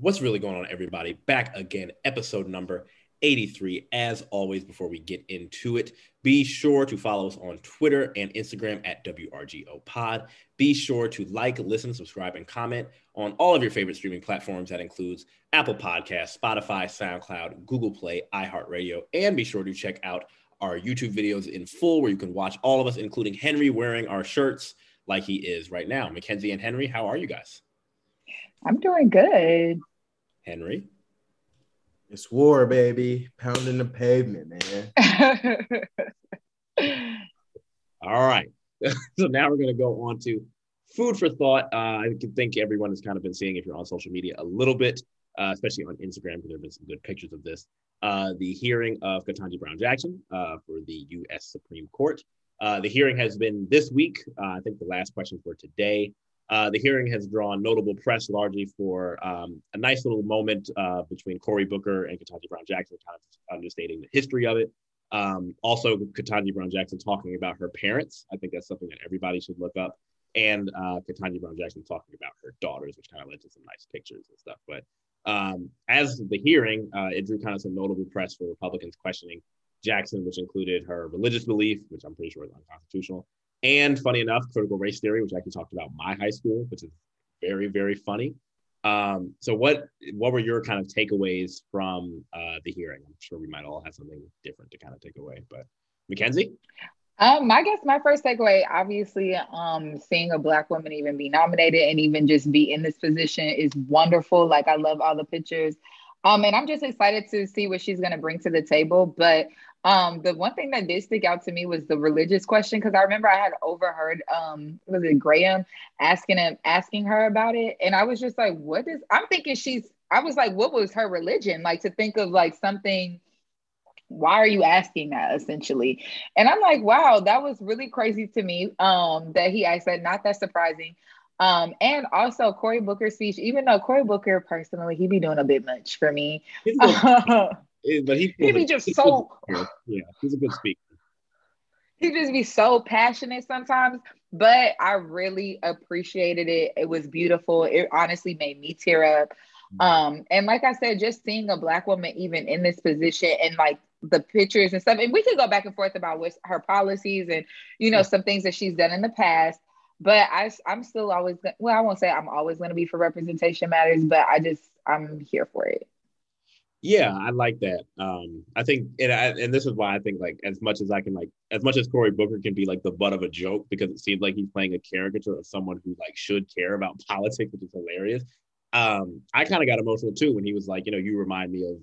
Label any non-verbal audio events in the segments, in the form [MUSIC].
What's really going on, everybody? Back again, episode number 83. As always, before we get into it, be sure to follow us on Twitter and Instagram at WRGO Pod. Be sure to like, listen, subscribe, and comment on all of your favorite streaming platforms. That includes Apple Podcasts, Spotify, SoundCloud, Google Play, iHeartRadio, and be sure to check out our YouTube videos in full where you can watch all of us, including Henry wearing our shirts like he is right now. Mackenzie and Henry, how are you guys? I'm doing good. Henry? It's war, baby. Pounding the pavement, man. [LAUGHS] All right. [LAUGHS] so now we're going to go on to food for thought. Uh, I think everyone has kind of been seeing if you're on social media a little bit, uh, especially on Instagram, because there have been some good pictures of this. Uh, the hearing of Ketanji Brown Jackson uh, for the U.S. Supreme Court. Uh, the hearing has been this week. Uh, I think the last questions were today. Uh, the hearing has drawn notable press largely for um, a nice little moment uh, between Cory Booker and Ketanji Brown Jackson, kind of understating the history of it. Um, also, Ketanji Brown Jackson talking about her parents. I think that's something that everybody should look up. And uh, Ketanji Brown Jackson talking about her daughters, which kind of led to some nice pictures and stuff. But um, as the hearing, uh, it drew kind of some notable press for Republicans questioning Jackson, which included her religious belief, which I'm pretty sure is unconstitutional, and funny enough, critical race theory, which I actually talked about my high school, which is very, very funny. Um, so what what were your kind of takeaways from uh, the hearing? I'm sure we might all have something different to kind of take away, but Mackenzie? Um, I guess my first takeaway, obviously, um, seeing a black woman even be nominated and even just be in this position is wonderful. Like I love all the pictures. Um, and I'm just excited to see what she's going to bring to the table. But um, the one thing that did stick out to me was the religious question because I remember I had overheard um was it Graham asking him asking her about it, and I was just like, what is I'm thinking she's I was like, what was her religion? Like to think of like something why are you asking that essentially? And i'm like wow that was really crazy to me um that he asked that not that surprising. Um and also cory booker's speech even though cory booker personally he'd be doing a bit much for me [LAUGHS] but he he be just so yeah, he's a good speaker. He just be so passionate sometimes, but I really appreciated it. It was beautiful. It honestly made me tear up. Mm-hmm. Um, and like I said, just seeing a black woman even in this position and like the pictures and stuff, and we could go back and forth about what her policies and you know some things that she's done in the past. But I, I'm still always well. I won't say I'm always going to be for representation matters, but I just I'm here for it. Yeah, I like that. Um, I think, and I, and this is why I think like as much as I can like as much as Cory Booker can be like the butt of a joke because it seems like he's playing a caricature of someone who like should care about [LAUGHS] politics, which is hilarious. Um, I kind of got emotional too when he was like, you know, you remind me of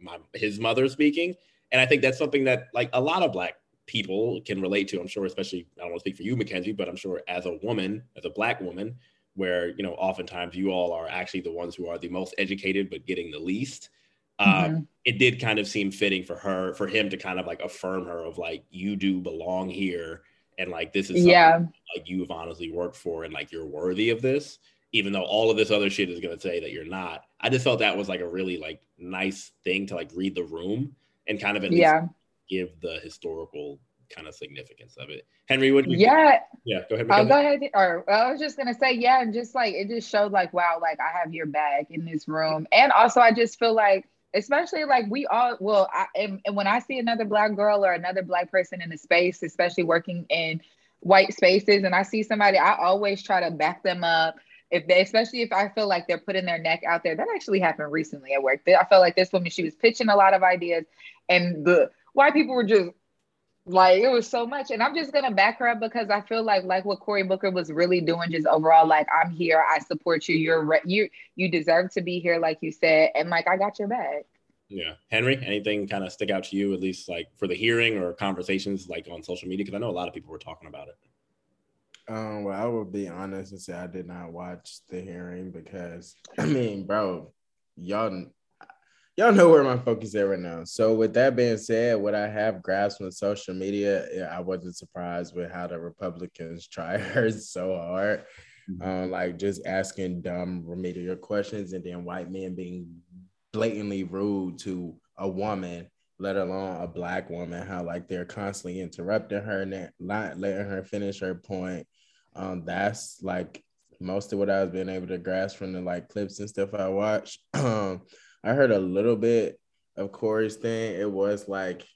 my his mother speaking, and I think that's something that like a lot of black people can relate to. I'm sure, especially I don't want to speak for you, Mackenzie, but I'm sure as a woman, as a black woman, where you know oftentimes you all are actually the ones who are the most educated but getting the least mm-hmm. Um, it did kind of seem fitting for her, for him to kind of like affirm her of like, you do belong here. And like, this is yeah, like you have honestly worked for, and like you're worthy of this, even though all of this other shit is going to say that you're not. I just felt that was like a really like nice thing to like read the room and kind of at yeah. give the historical kind of significance of it. Henry, what? yeah, think? yeah. Go ahead. I'll go ahead. Or I was just gonna say, yeah, and just like it just showed like, wow, like I have your back in this room, and also I just feel like especially like we all well I, and, and when i see another black girl or another black person in a space especially working in white spaces and i see somebody i always try to back them up. If they especially if i feel like they're putting their neck out there that actually happened recently at work. I felt like this woman she was pitching a lot of ideas and the white people were just like it was so much. And I'm just gonna back her up because I feel like like what Cory Booker was really doing, just overall, like I'm here, I support you, you're re- you you deserve to be here, like you said, and like I got your back. Yeah, Henry, anything kind of stick out to you, at least like for the hearing or conversations like on social media? Because I know a lot of people were talking about it. Um, well, I will be honest and say I did not watch the hearing because [CLEARS THROAT] I mean, bro, y'all y'all know where my focus is right now. So with that being said, what I have grasped on social media, I wasn't surprised with how the Republicans [LAUGHS] try her so hard. Mm-hmm. Um, like just asking dumb remedial questions and then white men being blatantly rude to a woman, let alone a black woman, how like they're constantly interrupting her and not letting her finish her point. Um, that's like most of what I was being able to grasp from the like clips and stuff I watched. [CLEARS THROAT] I heard a little bit of Cory's thing. It was like,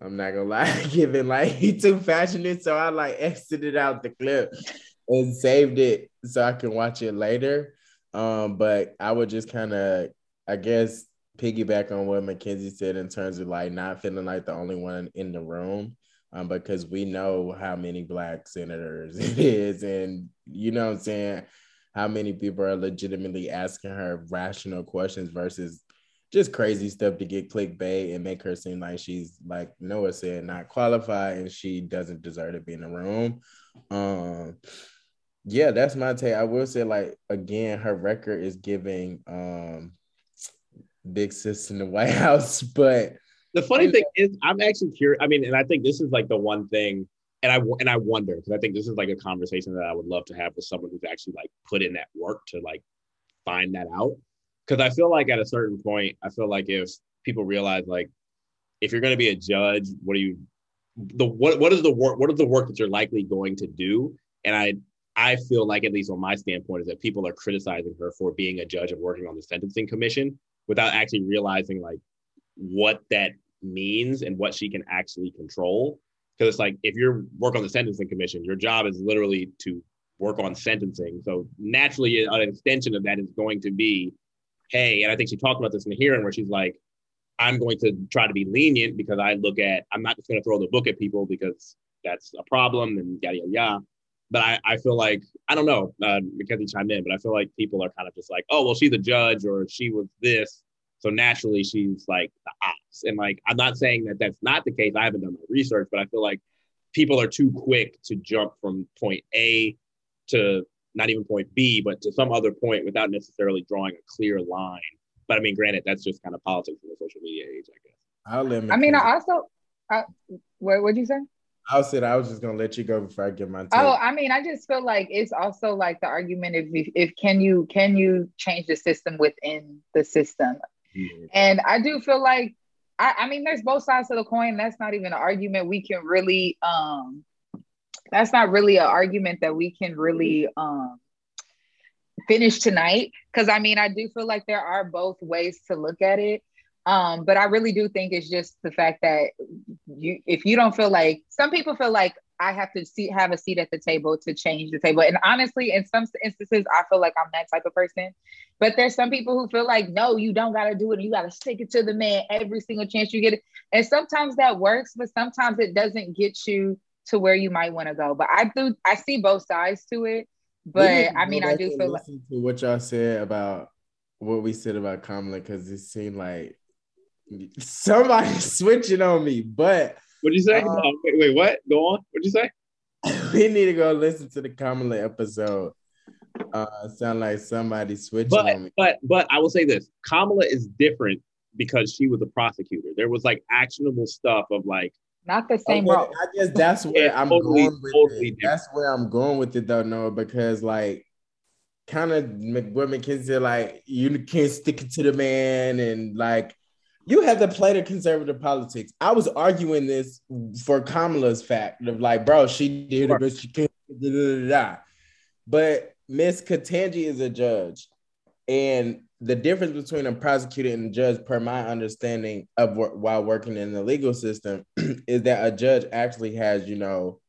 I'm not gonna [LAUGHS] lie, given like he too passionate, so I like exited out the clip and saved it so I can watch it later. Um, but I would just kind of, I guess, piggyback on what Mackenzie said in terms of like not feeling like the only one in the room. Um, because we know how many black senators [LAUGHS] it is, and you know what I'm saying, how many people are legitimately asking her rational questions versus just crazy stuff to get clickbait and make her seem like she's like Noah said, not qualified and she doesn't deserve to be in the room. Um, yeah, that's my take. I will say, like, again, her record is giving um big sis in the [LAUGHS] White House, but the funny thing is, I'm actually curious. I mean, and I think this is like the one thing, and I and I wonder because I think this is like a conversation that I would love to have with someone who's actually like put in that work to like find that out. Because I feel like at a certain point, I feel like if people realize like if you're going to be a judge, what do you the what what is the work what is the work that you're likely going to do? And I I feel like at least on my standpoint is that people are criticizing her for being a judge and working on the sentencing commission without actually realizing like what that means and what she can actually control. Because it's like if you're work on the sentencing commission, your job is literally to work on sentencing. So naturally, an extension of that is going to be, hey, and I think she talked about this in the hearing where she's like, I'm going to try to be lenient because I look at, I'm not just going to throw the book at people because that's a problem and yada yada yada. But I, I feel like I don't know, uh, Mackenzie chime in, but I feel like people are kind of just like, oh well, she's a judge or she was this, so naturally, she's like the ops. And like, I'm not saying that that's not the case. I haven't done my research, but I feel like people are too quick to jump from point A to not even point B, but to some other point without necessarily drawing a clear line. But I mean, granted, that's just kind of politics in the social media age, I guess. I'll let I mean, I also, I, what would you say? I said I was just gonna let you go before I get my. Oh, take. Oh, I mean, I just feel like it's also like the argument if, if if can you can you change the system within the system? And I do feel like I, I mean there's both sides of the coin. That's not even an argument we can really um that's not really an argument that we can really um finish tonight. Cause I mean I do feel like there are both ways to look at it. Um, but I really do think it's just the fact that you if you don't feel like some people feel like I have to see have a seat at the table to change the table. And honestly, in some instances, I feel like I'm that type of person. But there's some people who feel like, no, you don't got to do it. You got to stick it to the man every single chance you get it. And sometimes that works, but sometimes it doesn't get you to where you might want to go. But I do, I see both sides to it. But I mean, I do feel like to what y'all said about what we said about Kamala because it seemed like somebody [LAUGHS] switching on me, but What'd you say? Oh, wait, wait, what? Go on. What'd you say? [LAUGHS] we need to go listen to the Kamala episode. Uh, sound like somebody switching but, on me. But but I will say this: Kamala is different because she was a prosecutor. There was like actionable stuff of like not the same okay, role. I guess that's where yeah, I'm totally, going with totally it. That's where I'm going with it though, Noah, because like kind of what Mackenzie said, like you can't stick it to the man and like you have to play the conservative politics. I was arguing this for Kamala's fact of like, bro, she did it, but she can't. But Miss Ketanji is a judge, and the difference between a prosecutor and a judge, per my understanding of while working in the legal system, [CLEARS THROAT] is that a judge actually has, you know,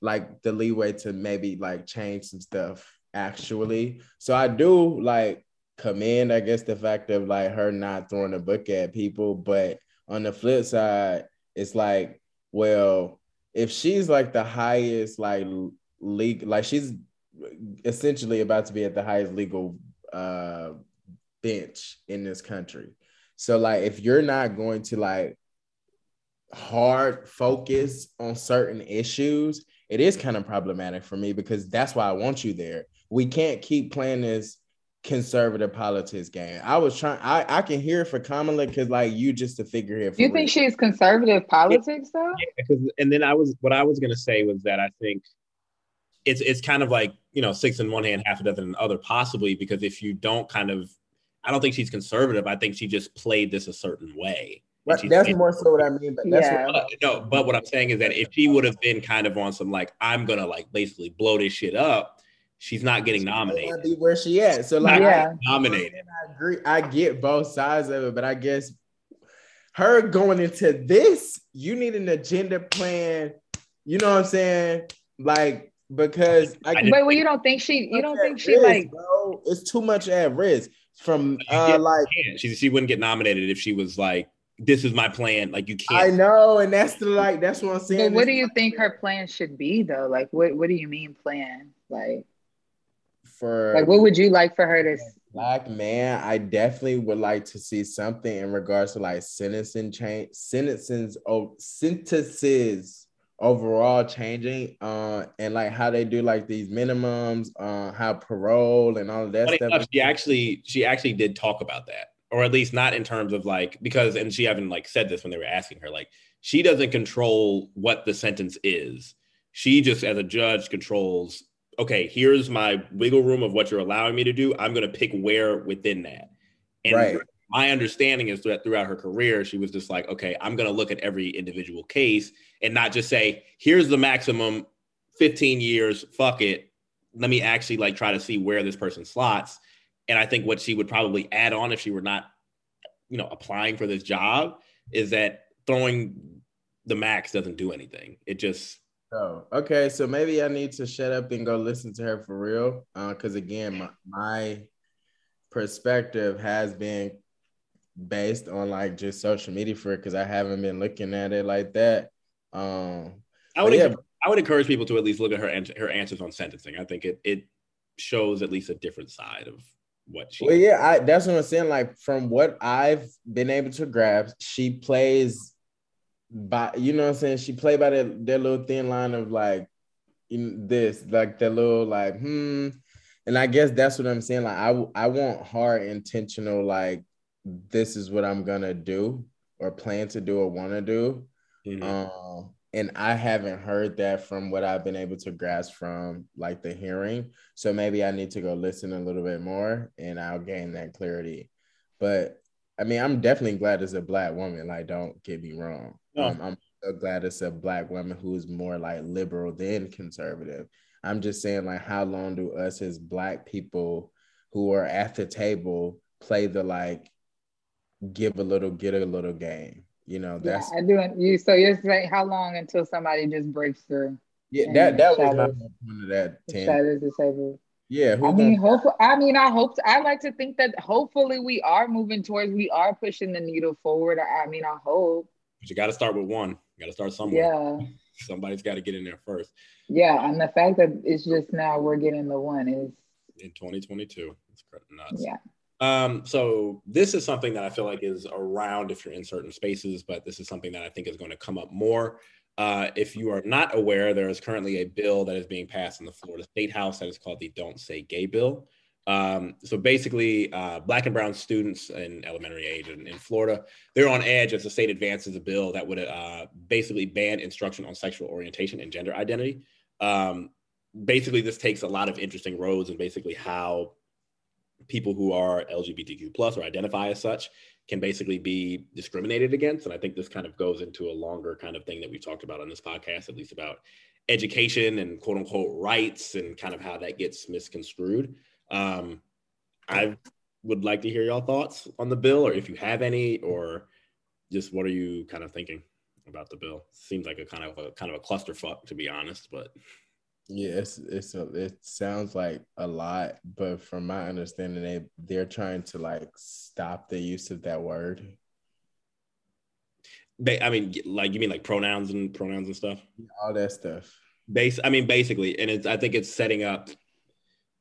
like the leeway to maybe like change some stuff actually. So I do like commend, I guess, the fact of like her not throwing a book at people. But on the flip side, it's like, well, if she's like the highest like league, like she's essentially about to be at the highest legal uh bench in this country. So like if you're not going to like hard focus on certain issues, it is kind of problematic for me because that's why I want you there. We can't keep playing this conservative politics game. I was trying. I I can hear it for Kamala because like you just a figurehead. You think she's conservative politics though? Yeah, because and then I was what I was gonna say was that I think it's it's kind of like you know six in one hand, half a dozen in the other, possibly because if you don't kind of, I don't think she's conservative. I think she just played this a certain way. But that's more so what I mean. But that's yeah. what, no, but what I'm saying is that if she would have been kind of on some like I'm gonna like basically blow this shit up she's not getting nominated. Be where she at? So like, Yeah. Nominated. I agree. I get both sides of it, but I guess her going into this, you need an agenda plan. You know what I'm saying? Like because I, I didn't- Wait, well, you don't think she? You don't think she risk, like? bro. It's too much at risk from Yeah. uh like She she wouldn't get nominated if she was like, "This is my plan." Like you can't. I know, and that's the like that's what I'm saying. But what do you think her plan should be though? Like, what what do you mean plan? Like, for like what would you like for her to? s- black man, I definitely would like to see something in regards to like sentencing change, sentences, oh, sentences overall changing, uh, and like how they do like these minimums, uh, how parole and all of that Funny stuff. enough, she actually she actually did talk about that, or at least not in terms of like because and she haven't like said this when they were asking her like she doesn't control what the sentence is. She just as a judge controls. Okay, here's my wiggle room of what you're allowing me to do. I'm going to pick where within that. And Right. my understanding is that throughout her career, she was just like, okay, I'm going to look at every individual case and not just say, here's the maximum 15 years, fuck it. Let me actually like try to see where this person slots. And I think what she would probably add on if she were not, you know, applying for this job is that throwing the max doesn't do anything. It just Oh, okay. So maybe I need to shut up and go listen to her for real. Uh, because again, my, my perspective has been based on like just social media for it because I haven't been looking at it like that. Um, I would yeah. encourage, I would encourage people to at least look at her ans- her answers on sentencing. I think it it shows at least a different side of what she. Well, yeah, I that's what I'm saying. Like from what I've been able to grasp, she plays by you know what I'm saying. She played by that that little thin line of like in this, like that little like hmm. And I guess that's what I'm saying. Like I I want hard intentional like this is what I'm gonna do or plan to do or want to do. Mhm. Um, and I haven't heard that from what I've been able to grasp from like the hearing. So maybe I need to go listen a little bit more and I'll gain that clarity. But I mean, I'm definitely glad it's a black woman. Like, don't get me wrong. No. Um, I'm so glad it's a black woman who's more like liberal than conservative. I'm just saying, like, how long do us as black people who are at the table play the like give a little, get a little game? You know, Yeah, that's I do. You so you're saying how long until somebody just breaks through? Yeah, that that was my point of that. The Ten. status disabled. Yeah, who I mean, hope. I mean, I hope. I like to think that hopefully we are moving towards. We are pushing the needle forward. I mean, I hope. But you got to start with one. You got to start somewhere. Yeah, [LAUGHS] Somebody's got to get in there first yeah. And the fact that it's just now we're getting the one is in 2022. It's cr- nuts. yeah. Um, so this is something that I feel like is around if you're in certain spaces, but this is something that I think is going to come up more. Uh, if you are not aware, there is currently a bill that is being passed in the Florida State House that is called the Don't Say Gay Bill. Um, so basically, uh, Black and Brown students in elementary age in, in Florida, they're on edge as the state advances a bill that would uh, basically ban instruction on sexual orientation and gender identity. Um, basically, this takes a lot of interesting roads and basically how people who are LGBTQ plus or identify as such can basically be discriminated against. And I think this kind of goes into a longer kind of thing that we've talked about on this podcast, at least about education and quote unquote rights and kind of how that gets misconstrued. Um, I would like to hear your thoughts on the bill, or if you have any, or just what are you kind of thinking about the bill? Seems like a kind of a kind of a clusterfuck, to be honest. But yeah, it's it's a, it sounds like a lot, but from my understanding, they they're trying to like stop the use of that word. I mean, like you mean like pronouns and pronouns and stuff. All that stuff. Base, I mean, basically, and it's. I think it's setting up.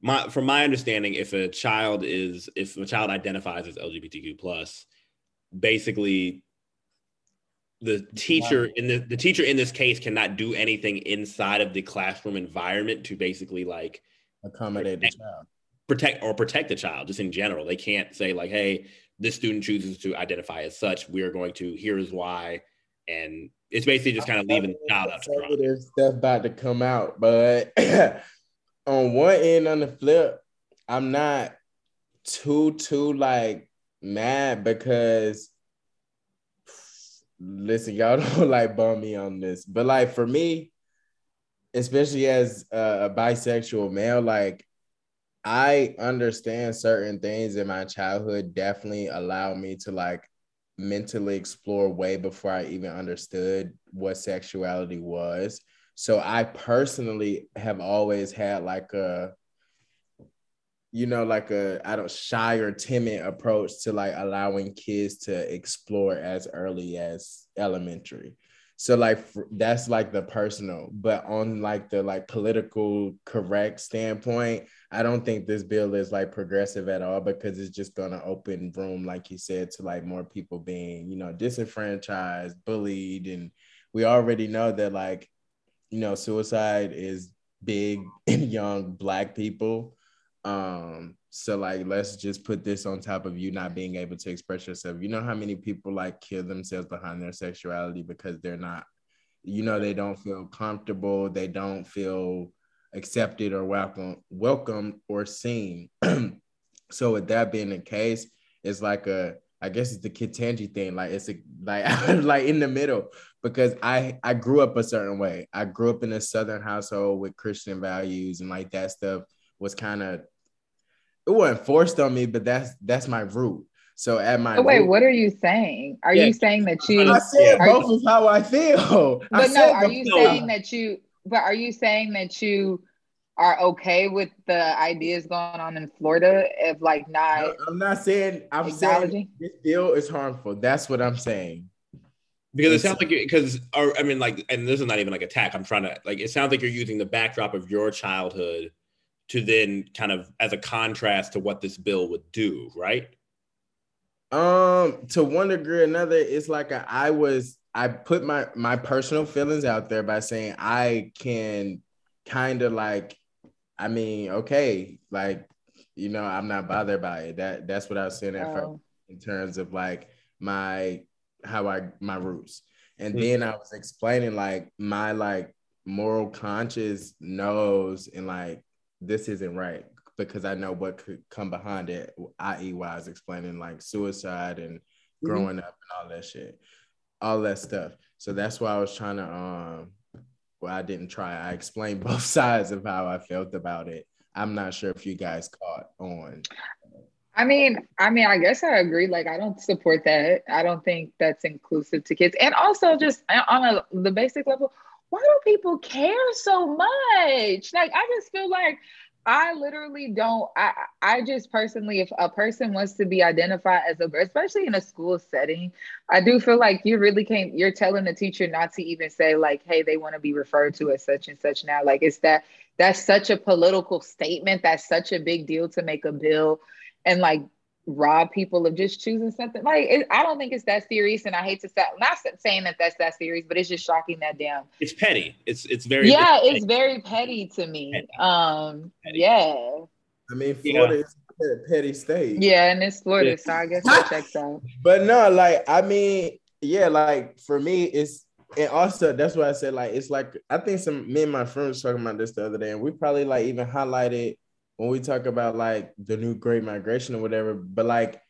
My, from my understanding, if a child is, if a child identifies as LGBTQ plus, basically, the teacher in the the teacher in this case cannot do anything inside of the classroom environment to basically like Accommodate the child. protect or protect the child just in general. They can't say like, "Hey, this student chooses to identify as such. We are going to. Here is why." And it's basically just kind of leaving the child out to stuff about to come out, but [CLEARS THROAT] on one end, on the flip, I'm not too too like mad because listen, y'all [LAUGHS] don't like bum me on this, but like for me, especially as a, a bisexual male, like I understand certain things in my childhood definitely allowed me to like mentally explore way before I even understood what sexuality was. So I personally have always had like a you know like a I don't shy or timid approach to like allowing kids to explore as early as elementary. So like that's like the personal, but on like the like political correct standpoint, I don't think this bill is like progressive at all because it's just gonna open room, like you said, to like more people being, you know, disenfranchised, bullied, and we already know that like, you know, suicide is big [LAUGHS] in young black people. Um, so like let's just put this on top of you not being able to express yourself. You know how many people like kill themselves behind their sexuality because they're not, you know, they don't feel comfortable, they don't feel accepted or welcome, welcome or seen. [CLEARS THROAT] so with that being the case, it's like a I guess it's the Ketanji thing. Like it's a, like [LAUGHS] like in the middle because I I grew up a certain way. I grew up in a Southern household with Christian values and like that stuff was kind of it wasn't forced on me, but that's that's my root. So at my oh, wait, root, what are you saying? Are yeah. you saying that you? I said both you, is how I feel. But I no, are you saying that you? But are you saying that you are okay with the ideas going on in Florida of like not? No, I'm not saying. I'm saying this bill is harmful. That's what I'm saying. Because it sounds like because I mean like, and this is not even like attack. I'm trying to like. It sounds like you're using the backdrop of your childhood to then kind of as a contrast to what this bill would do, right? Um, to one degree or another, it's like a, I was I put my my personal feelings out there by saying I can kind of like, I mean, okay, like you know, I'm not bothered by it. That that's what I was saying at oh. first in terms of like my how I my roots. And mm-hmm. then I was explaining like my like moral conscience knows and like this isn't right because I know what could come behind it, i.e., why I was explaining like suicide and mm-hmm. growing mm-hmm. up and all that shit, all that stuff. So that's why I was trying to, um, well, I didn't try. I explained [LAUGHS] both sides of how I felt about it. I'm not sure if you guys caught on. I mean, I mean, I guess I agree. Like, I don't support that. I don't think that's inclusive to kids. And also, just on a, the basic level, why do people care so much? Like, I just feel like I literally don't. I I just personally, if a person wants to be identified as a, girl, especially in a school setting, I do feel like you really can't. You're telling the teacher not to even say like, "Hey, they want to be referred to as such and such." Now, like, it's that that's such a political statement. That's such a big deal to make a bill, and like rob people of just choosing something like it, I don't think it's that serious, and I hate to say not saying that that's that serious, but it's just shocking that damn. It's petty. It's it's very yeah, it's, it's very petty to me. Petty. Um, petty. yeah. I mean, Florida yeah. is a petty state. Yeah, and it's Florida, yeah. so I guess that checks [LAUGHS] out. But no, like I mean, yeah, like for me, it's and also that's why I said like it's like I think some me and my friends talking about this the other day, and we probably like even highlighted when we talk about like the new great migration or whatever, but like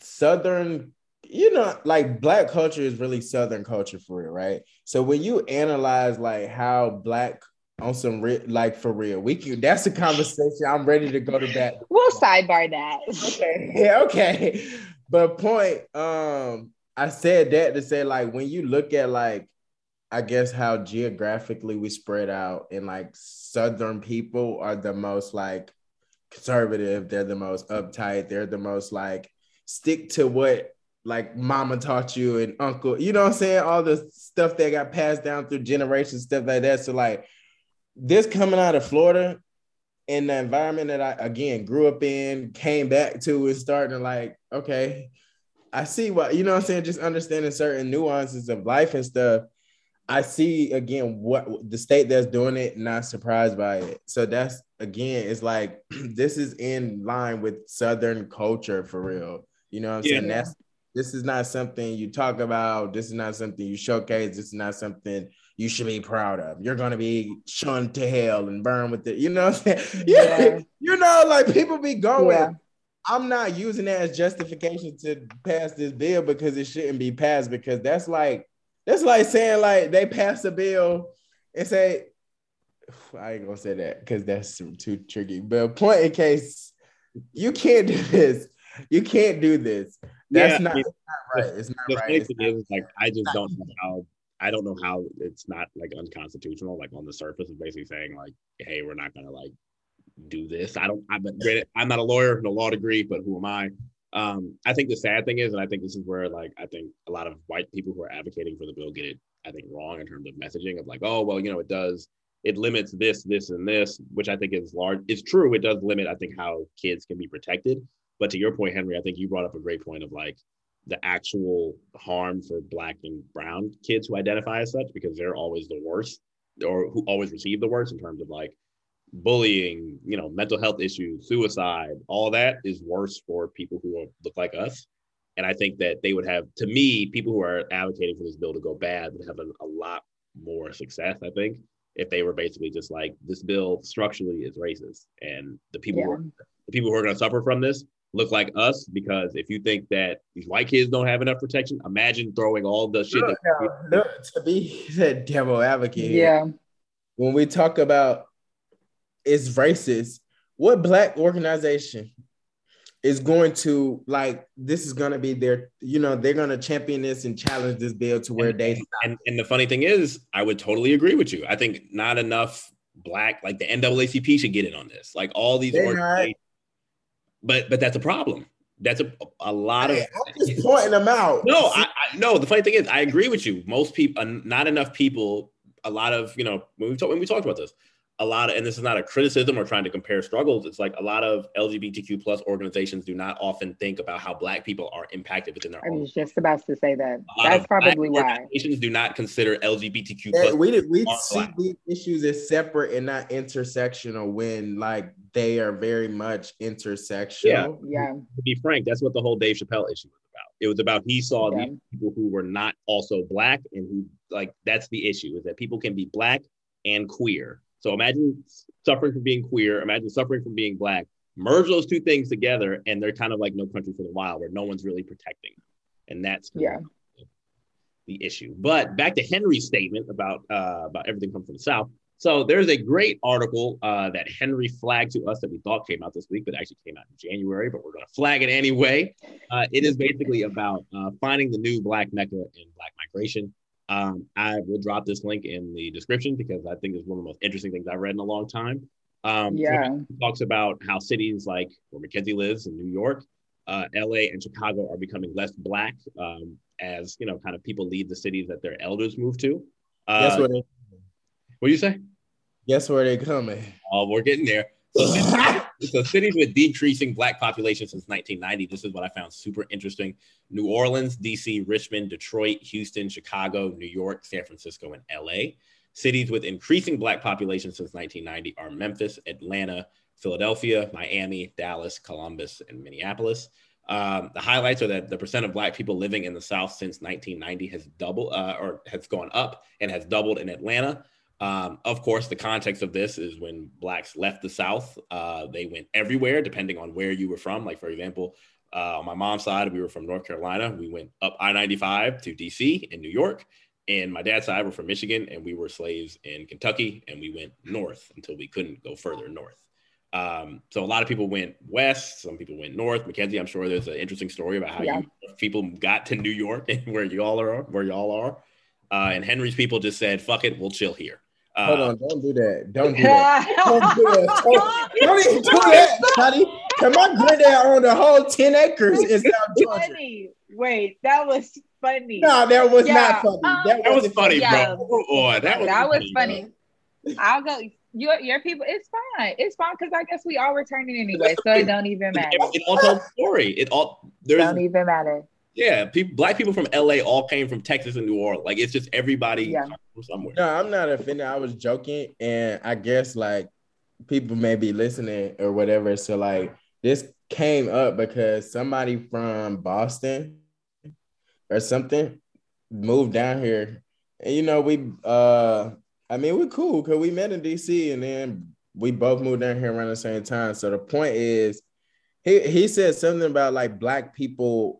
Southern, you know, like black culture is really Southern culture for real, right? So when you analyze like how black on some re- like for real, we can that's a conversation I'm ready to go to that. We'll sidebar that. Okay. [LAUGHS] Yeah, okay. But point, um, I said that to say like when you look at like I guess how geographically we spread out and like southern people are the most like conservative, they're the most uptight, they're the most like stick to what like mama taught you and uncle, you know what I'm saying? All the stuff that got passed down through generations, stuff like that. So like this coming out of Florida in the environment that I again grew up in, came back to and starting to like, okay, I see what you know what I'm saying, just understanding certain nuances of life and stuff I see again what the state that's doing it, not surprised by it. So that's again, it's like [CLEARS THROAT] this is in line with Southern culture for real. You know what I'm yeah. saying? That's this is not something you talk about. This is not something you showcase. This is not something you should be proud of. You're gonna be shunned to hell and burned with it. You know what I'm saying? [LAUGHS] Yeah. you know, like people be going. Yeah. I'm not using that as justification to pass this bill because it shouldn't be passed because that's like that's like saying like they pass a bill and say I ain't gonna say that because that's too tricky. But point in case, you can't do this. You can't do this. That's yeah, not, I not, right. It's not the right. Thing is, like, I just don't know how. I don't know how it's not like unconstitutional. Like on the surface, of basically saying like, "Hey, we're not gonna like do this." I don't. I'm, I'm not a lawyer, no law degree, but who am I? Um, I think the sad thing is, and I think this is where like I think a lot of white people who are advocating for the bill get it, I think, wrong in terms of messaging of like, oh well, you know, it does it limits this, this, and this, which I think is large. It's true. It does limit, I think, how kids can be protected. But to your point, Henry, I think you brought up a great point of like the actual harm for black and brown kids who identify as such, because they're always the worst or who always receive the worst in terms of like bullying, you know, mental health issues, suicide, all that is worse for people who look like us. And I think that they would have, to me, people who are advocating for this bill to go bad would have a, a lot more success, I think, if they were basically just like this bill structurally is racist and the people yeah. who are, the people who are going to suffer from this look like us because if you think that these white kids don't have enough protection imagine throwing all the shit look, that no, to be [LAUGHS] that devil advocate yeah when we talk about it's racist what black organization is going to like this is going to be their you know they're going to champion this and challenge this bill to where and, they and, and the funny thing is i would totally agree with you. I think not enough black like the naacp should get in on this. Like all these but but that's a problem. That's a, a lot hey, of I'm just pointing them out. No I, I no the funny thing is i agree with you. Most people uh, not enough people a lot of you know when we talk when we talked about this a lot of, and this is not a criticism or trying to compare struggles. It's like a lot of LGBTQ plus organizations do not often think about how Black people are impacted within their. I was just about to say that. That's probably why organizations do not consider LGBTQ. plus we we see these issues as separate and not intersectional when like they are very much intersectional. Yeah, yeah. To be frank, that's what the whole Dave Chappelle issue was about. It was about he saw yeah. these people who were not also Black, and who like that's the issue is that people can be Black and queer so imagine suffering from being queer, imagine suffering from being black. Merge those two things together, and they're kind of like No Country for the Wild, where no one's really protecting them, and that's yeah the issue. But back to Henry's statement about uh, about everything coming from the South. So there's a great article uh, that Henry flagged to us that we thought came out this week, but actually came out in January. But we're going to flag it anyway. Uh, it is basically about uh, finding the new Black Mecca in Black migration. Um, I will drop this link in the description because I think it's one of the most interesting things I've read in a long time. Um, yeah, talks about how cities like where Mackenzie lives in New York, uh, LA, and Chicago are becoming less black um, as you know, kind of people leave the cities that their elders move to. Uh, Guess where they? What do you say? Guess where they're coming? Oh, we're getting there. [LAUGHS] So, so cities with decreasing black population since 1990. This is what I found super interesting. New Orleans, DC, Richmond, Detroit, Houston, Chicago, New York, San Francisco, and LA. Cities with increasing black population since 1990 are Memphis, Atlanta, Philadelphia, Miami, Dallas, Columbus, and Minneapolis. Um, the highlights are that the percent of black people living in the South since 1990 has doubled uh, or has gone up and has doubled in Atlanta. Um, of course, the context of this is when blacks left the South, uh, they went everywhere, depending on where you were from. Like, for example, uh, on my mom's side, we were from North Carolina. We went up I 95 to DC and New York. And my dad's side, we're from Michigan, and we were slaves in Kentucky, and we went north until we couldn't go further north. Um, so a lot of people went west, some people went north. Mackenzie, I'm sure there's an interesting story about how yeah. you, people got to New York [LAUGHS] and where y'all are, where y'all are. Uh, and Henry's people just said, "Fuck it, we'll chill here." Uh, Hold on, don't do that. Don't do that. [LAUGHS] don't do that. Don't, don't even do that, buddy. Cause my granddad owned a whole 10 acres in South Georgia. Funny. Wait, that was funny. No, that was yeah. not funny. Um, that, that was funny, yeah. bro. Oh, that was, that was funny. funny. I'll go. Your your people, it's fine. It's fine because I guess we all returning anyway, so it don't even matter. It, it all tells a story. It all there's don't even matter. Yeah, people, black people from LA all came from Texas and New Orleans. Like it's just everybody yeah. from somewhere. No, I'm not offended. I was joking, and I guess like people may be listening or whatever. So like this came up because somebody from Boston or something moved down here, and you know we uh I mean we're cool because we met in DC, and then we both moved down here around the same time. So the point is, he he said something about like black people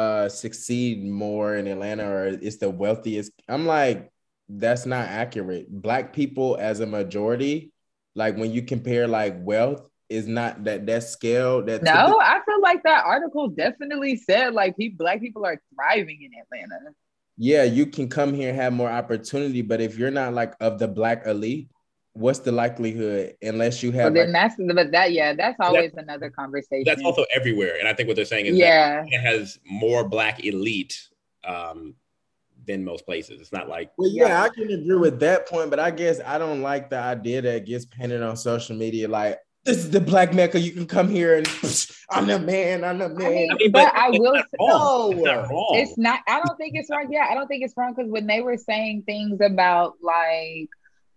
uh succeed more in Atlanta or it's the wealthiest. I'm like, that's not accurate. Black people as a majority, like when you compare like wealth, is not that that scale that No, I feel like that article definitely said like people, black people are thriving in Atlanta. yeah, you can come here and have more opportunity, but if you're not like of the black elite, what's the likelihood unless you But have then like, that's but that yeah, that's always another conversation. That's also everywhere, and I think what they're saying is yeah. that it has more black elite um, than most places. It's not like well, yeah, I can agree with that point, but I guess I don't like the idea that gets painted on social media like this is the black mecca. You can come here and [LAUGHS] I'm the man. I'm the I man. mean, I mean, but, but I will It's say, wrong. It's not wrong. it's not i don't think it's wrong yeah i don't think it's wrong because when they were saying things about like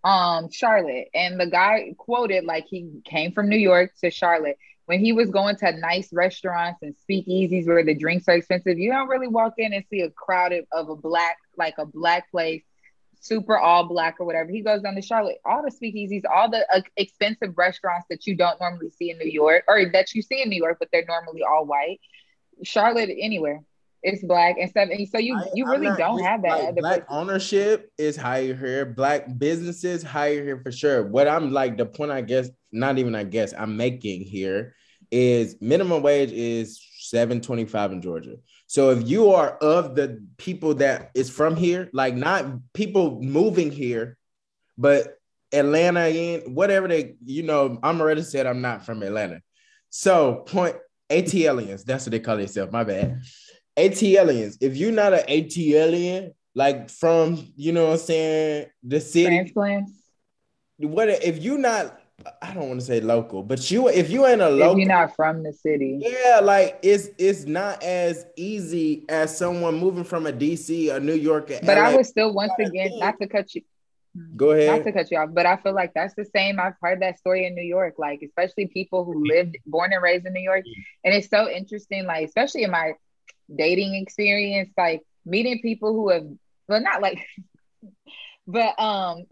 um charlotte. And the guy quoted like he came from new york to charlotte. When he was going to nice restaurants and speakeasies where the drinks are expensive you don't really walk in and see a crowded of a black like a black place super all black or whatever. He goes down to charlotte. All the speakeasies all the uh, expensive restaurants that you don't normally see in new york or that you see in new york but they're normally all white. Charlotte anywhere it's black and stuff. And so you you really not- don't have that. like black places. ownership is higher here. Black businesses higher here for sure. What I'm like the point I guess not even I guess I'm making here is minimum wage is 725 in Georgia. So if you are of the people that is from here, like not people moving here, but Atlanta in whatever they, you know, I'm already said I'm not from Atlanta. So point ATLians, that's what they call themselves. My bad. ATLians. If you're not an ATLian, like from, you know what I'm saying, the city, transplants. what if you're not I don't want to say local, but you if you ain't a If local you're not from the city. yeah, like it's it's not as easy as someone moving from a DC, a New York, a But I LA. would still once again, not to cut you hmm, go ahead. not to cut you off, but I feel like that's the same. I've heard that story in New York, like especially people who mm-hmm. lived, born and raised in New York. Mm-hmm. And it's so interesting, like, especially in my dating experience, like meeting people who have well, not like [LAUGHS] but um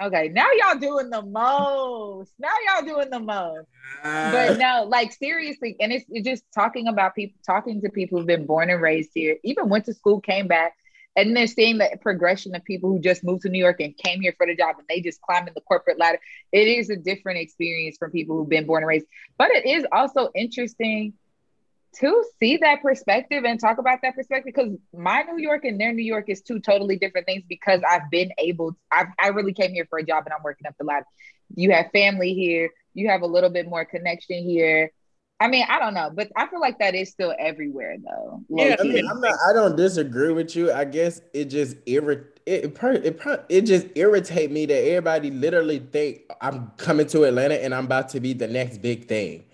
okay, now y'all doing the most. Now y'all doing the most. but no, like seriously, and it's, it's just talking about people, talking to people who've been born and raised here, even went to school, came back, and then seeing the progression of people who just moved to New York and came here for the job and they just climbed in the corporate ladder. It is a different experience from people who've been born and raised, but it is also interesting to see that perspective and talk about that perspective because my New York and their New York is two totally different things because I've been able, I, I really came here for a job and I'm working up the ladder. You have family here, you have a little bit more connection here. I mean, I don't know, but I feel like that is still everywhere though. Yeah, I mean, I'm not. I don't disagree with you. I guess it just irrit it it, per- it, per- it just irritate me that everybody literally think I'm coming to Atlanta and I'm about to be the next big thing.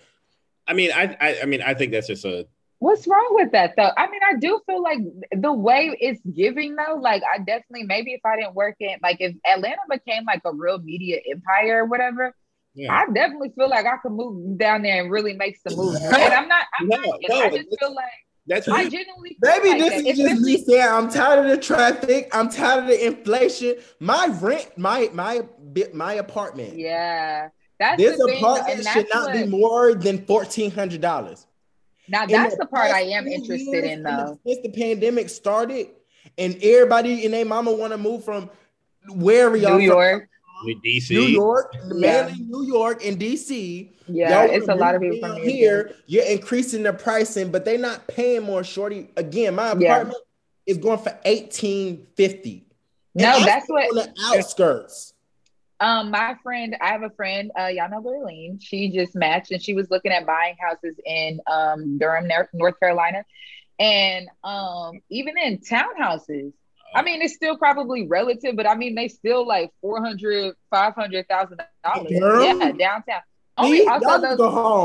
I mean, I, I, I mean, I think that's just a. What's wrong with that though? I mean, I do feel like the way it's giving though, like I definitely maybe if I didn't work in like if Atlanta became like a real media empire or whatever, Yeah. I definitely feel like I could move down there and really make some moves. And I'm not, I'm No, not you know, I just feel like That's I genuinely feel Maybe like this that. is just me saying I'm tired of the traffic. I'm tired of the inflation. My rent, my my my apartment. Yeah. That's This the thing. apartment And should that's not be more than fourteen hundred dollars. now that's the part I am interested years, in the- though. Since the pandemic started, and everybody and their mama want to move from wherever y'all New from, York. DC. New York, Yeah. mainly New York and DC. Yeah, Y'all it's a lot of people from here. York. You're increasing the pricing, but they're not paying more. Shorty, again, my Yeah. apartment is going for eighteen fifty. No, that's what on the outskirts. Um, my friend, I have a friend, uh, y'all know Berlin. She just matched and she was looking at buying houses in um Durham, North Carolina. And um, even in townhouses, I mean, it's still probably relative, but I mean, they still like 400, 500,000 dollars. Yeah, downtown. Me, Only y'all also those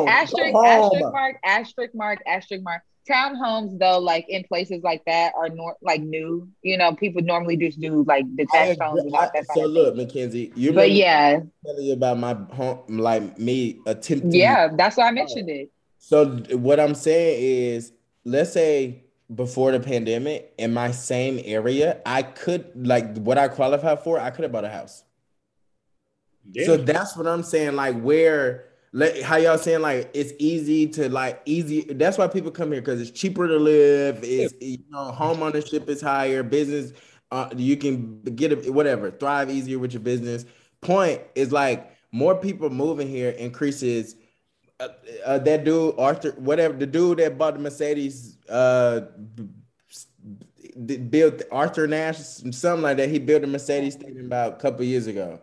asterisk, asterisk mark, asterisk mark, asterisk mark. Townhomes though, like in places like that, are nor- like new. You know, people normally just do like I detached homes agree. I- that. so kind of look, thing. Mackenzie, you But yeah, telling you about my home, like me attempting. yeah, that's why I mentioned it. So what I'm saying is, let's say before the pandemic, in my same area, I could like what I qualify for. I could have bought a house. Yeah. So that's what I'm saying. Like where, like how y'all saying like it's easy to like easy. That's why people come here because it's cheaper to live. Is you know home ownership is higher. Business uh, you can get a, whatever, thrive easier with your business. Point is like more people moving here increases. Uh, uh, that dude Arthur, whatever the dude that bought the Mercedes, uh, built Arthur Nash, something like that. He built a Mercedes thing about a couple years ago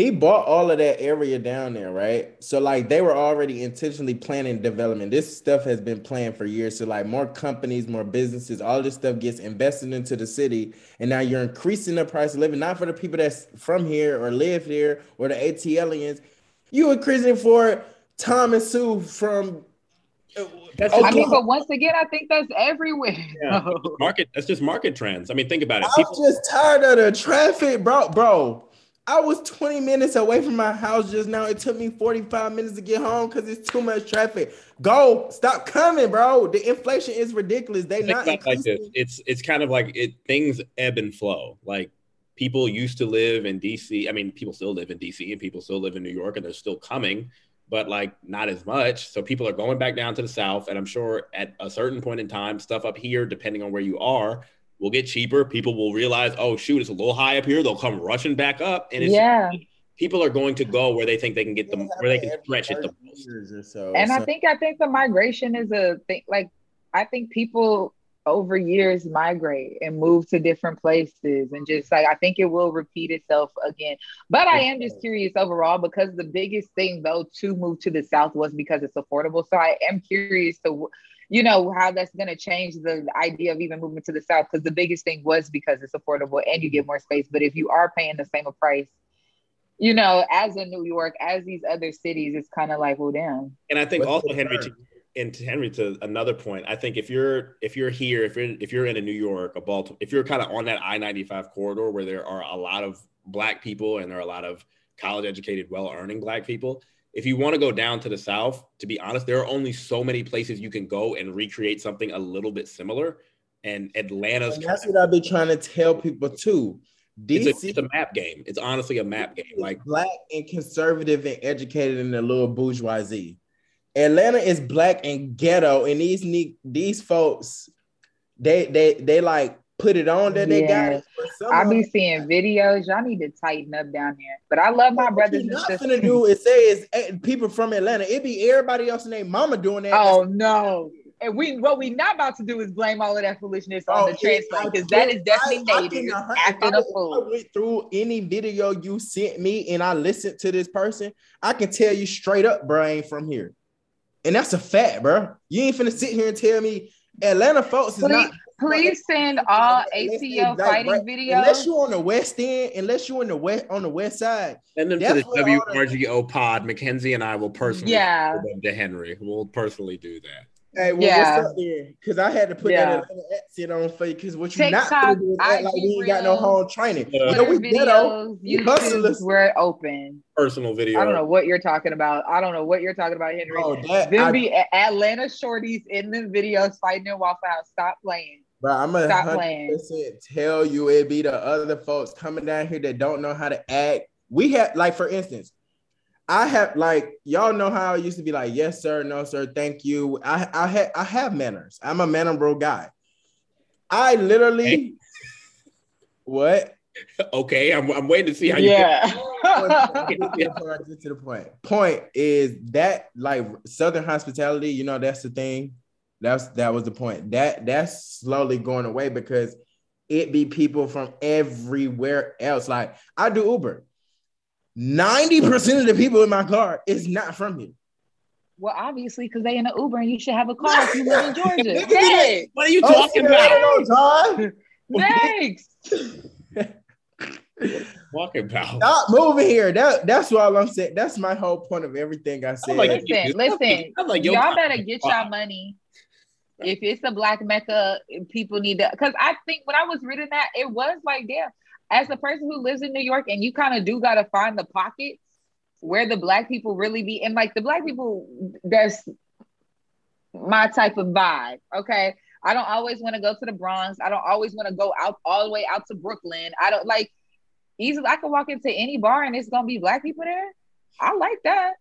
he bought all of that area down there, right? So like they were already intentionally planning development. This stuff has been planned for years. So like more companies, more businesses, all this stuff gets invested into the city, and now you're increasing the price of living, not for the people that's from here or live here or the ATLians. You increasing for Tom and Sue from. That's I mean, but once again, I think that's everywhere. [LAUGHS] Yeah. market. That's just market trends. I mean, think about it. I'm People- just tired of the traffic, bro. Bro, I was 20 minutes away from my house just now. It took me 45 minutes to get home because it's too much traffic. Go, stop coming, bro. The inflation is ridiculous. They not like this. It's it's kind of like it things ebb and flow. Like people used to live in DC. I mean, people still live in DC and people still live in New York and they're still coming, but like not as much. So people are going back down to the south. And I'm sure at a certain point in time, stuff up here, depending on where you are, will get cheaper. People will realize, oh shoot, it's a little high up here. They'll come rushing back up, and yeah, people are going to go where they think they can get them, where they can stretch it the most. So, and so. I think I think the migration is a thing. Like I think people over years migrate and move to different places and just like I think it will repeat itself again. But I am just curious overall because the biggest thing though to move to the south was because it's affordable. So I am curious to you know how that's going to change the idea of even moving to the south because the biggest thing was because it's affordable and you get more space. But if you are paying the same price you know as in new york as these other cities it's kind of like well damn. And i think What's also henry to, and to henry to another point i think if you're if you're here if you're if you're in a new york a baltimore if you're kind of on that i-95 corridor where there are a lot of black people and there are a lot of college educated well earning black people if you want to go down to the south, to be honest, there are only so many places you can go and recreate something a little bit similar. And Atlanta's and that's what I've been trying to tell people too. DC it's a, it's a, map game. It's honestly a map game. Like black and conservative and educated in the little bourgeoisie. Atlanta is black and ghetto, and these these folks, they they they like put it on that they got it. I be seeing videos. Y'all need to tighten up down here. But I love my brothers and sisters. Nothing to do is say is eh, people from Atlanta. It be everybody else in their mama doing that. Oh no. And we what we not about to do is blame all of that foolishness on oh, the transplant because that is definitely I, native acting a fool. I went through any video you sent me and I listened to this person, I can tell you straight up, bro, I ain't from here. And that's a fact, bro. You ain't finna sit here and tell me Atlanta folks is not Please send all ATL fighting right. videos. Unless you're on the west end, unless you're in the west on the west side. Send them to the WRGO pod. Mackenzie and I will personally yeah. to Henry. We'll personally do that. Hey, well, yeah. what's up there? Because I had to put yeah. that accent on for you. Because what you not gonna do is act like we ain't got no home training. Yeah. You know, we videos, YouTube, we're open. Personal video. I don't know what you're talking about. I don't know what you're talking about, Henry. Oh, that, Them I, be Atlanta shorties in the videos fighting in Waffle House. Stop playing. Bro, I'm a hundred percent tell you it be the other folks coming down here that don't know how to act. We have like for instance, I have like y'all know how I used to be like, yes, sir, no, sir, thank you. I I have I have manners. I'm a mannerable guy. I literally hey. [LAUGHS] what? Okay, I'm, I'm waiting to see how you yeah. get [LAUGHS] to the point. Point is that like Southern hospitality, you know, that's the thing that's that was the point. That that's slowly going away because it be people from everywhere else. Like I do Uber. 90% of the people in my car is not from here. Well, obviously, because they in an Uber and you should have a car if you live in [LAUGHS] Georgia. Hey, oh, [LAUGHS] what are you talking about? Know, Thanks. Walking about. Stop moving here. That that's what I'm saying. That's my whole point of everything I said. Like, listen, listen. Like, y'all better get y'all money if it's a black mecca, people need to. Because I think when I was reading that, it was like, damn, as a person who lives in New York, and you kind of do got to find the pockets where the black people really be, and like the black people, that's my type of vibe. Okay. I don't always want to go to the Bronx. I don't always want to go out all the way out to Brooklyn. I don't like easily I can walk into any bar and it's gonna be black people there. I like that.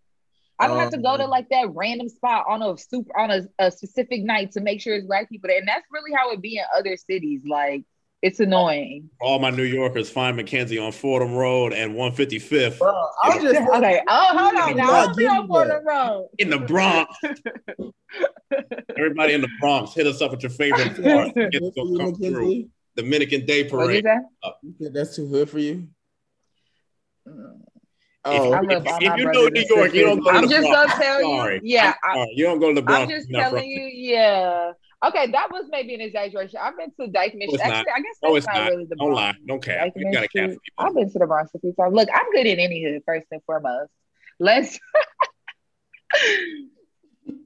I don't um, have to go to like that random spot on a super on a, a, specific night to make sure it's black people there. And that's really how it be in other cities. Like It's annoying. All my New Yorkers find Mackenzie on Fordham Road and 155th Bro, I'm just [LAUGHS] okay. Oh, hold on. Now not I'll be on Fordham. Road. in the Bronx. [LAUGHS] Everybody in the Bronx, hit us up with your favorite [LAUGHS] bars. Get to for you, come through. Dominican Day Parade. that? You think that's too hood for you? Mm, Oh, I If- love if you know New York, you don't sisters. go to I'm the just Bronx. gonna tell you. Yeah, I'm I, you don't go to the Bronx. I'm just You're telling from- you. Yeah. Okay, that was maybe an exaggeration. I've been to Dyckman. it's not. Actually, I guess No, that's it's not, not. really the Bronx. Don't lie. Don't care. Dyke, You got a cap for. I've been to the Bronx a few times. Look, I'm good in any hood, first and foremost. Let's.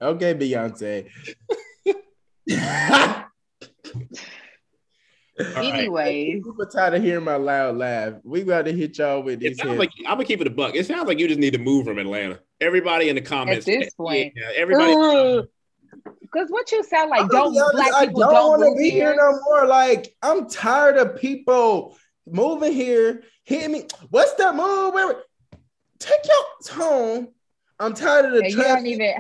okay, Beyonce. [LAUGHS] [LAUGHS] All right. Anyways, People tired of hearing my loud laugh. We got to hit y'all with It these. sounds hits. like I'm gonna keep it a buck. It sounds like you just need to move from Atlanta. Everybody in the comments. at this point. yeah, everybody. because what you sound like, I'm don't honest, black I don't, don't, want to be here here? no more. Like I'm tired of people moving here, hitting me. What's the move? Where- Take your tone. I'm tired of the And you don't even.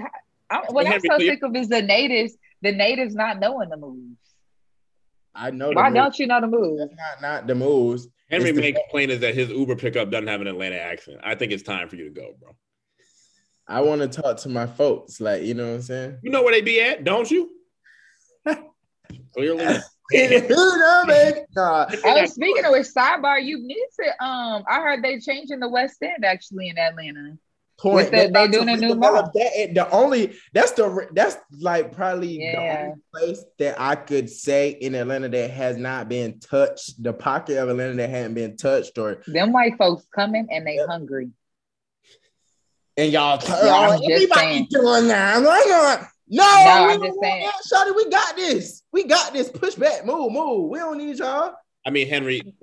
I, what I'm so so sick of is the natives. The natives not knowing the moves. I know. Why moves. don't you know the moves? That's not not the moves. Henry It's the- main complaint is that his Uber pickup doesn't have an Atlanta accent. I think it's time for you to go, bro. I want to talk to my folks. Like you know what I'm saying. You know where they be at, don't you? [LAUGHS] Clearly. you [LAUGHS] know, baby. [LAUGHS] Nah. Oh, speaking of which, sidebar, you need to. Um, I heard they changing the West End actually in Atlanta. Point. With the- They're they about doing a new redevelop mall. That, the only that's the that's like probably the only place that I could say in Atlanta that has not been touched. The pocket of Atlanta that hadn't been touched, or Them white folks coming and they Yep. hungry. and y'all, Yeah, I'm y'all everybody doing that. I'm like, uh, no, no, No, we I'm don't just want saying. that, Shawty, we got this. We got this. Push back, move, move. We don't need y'all. I mean, Henry,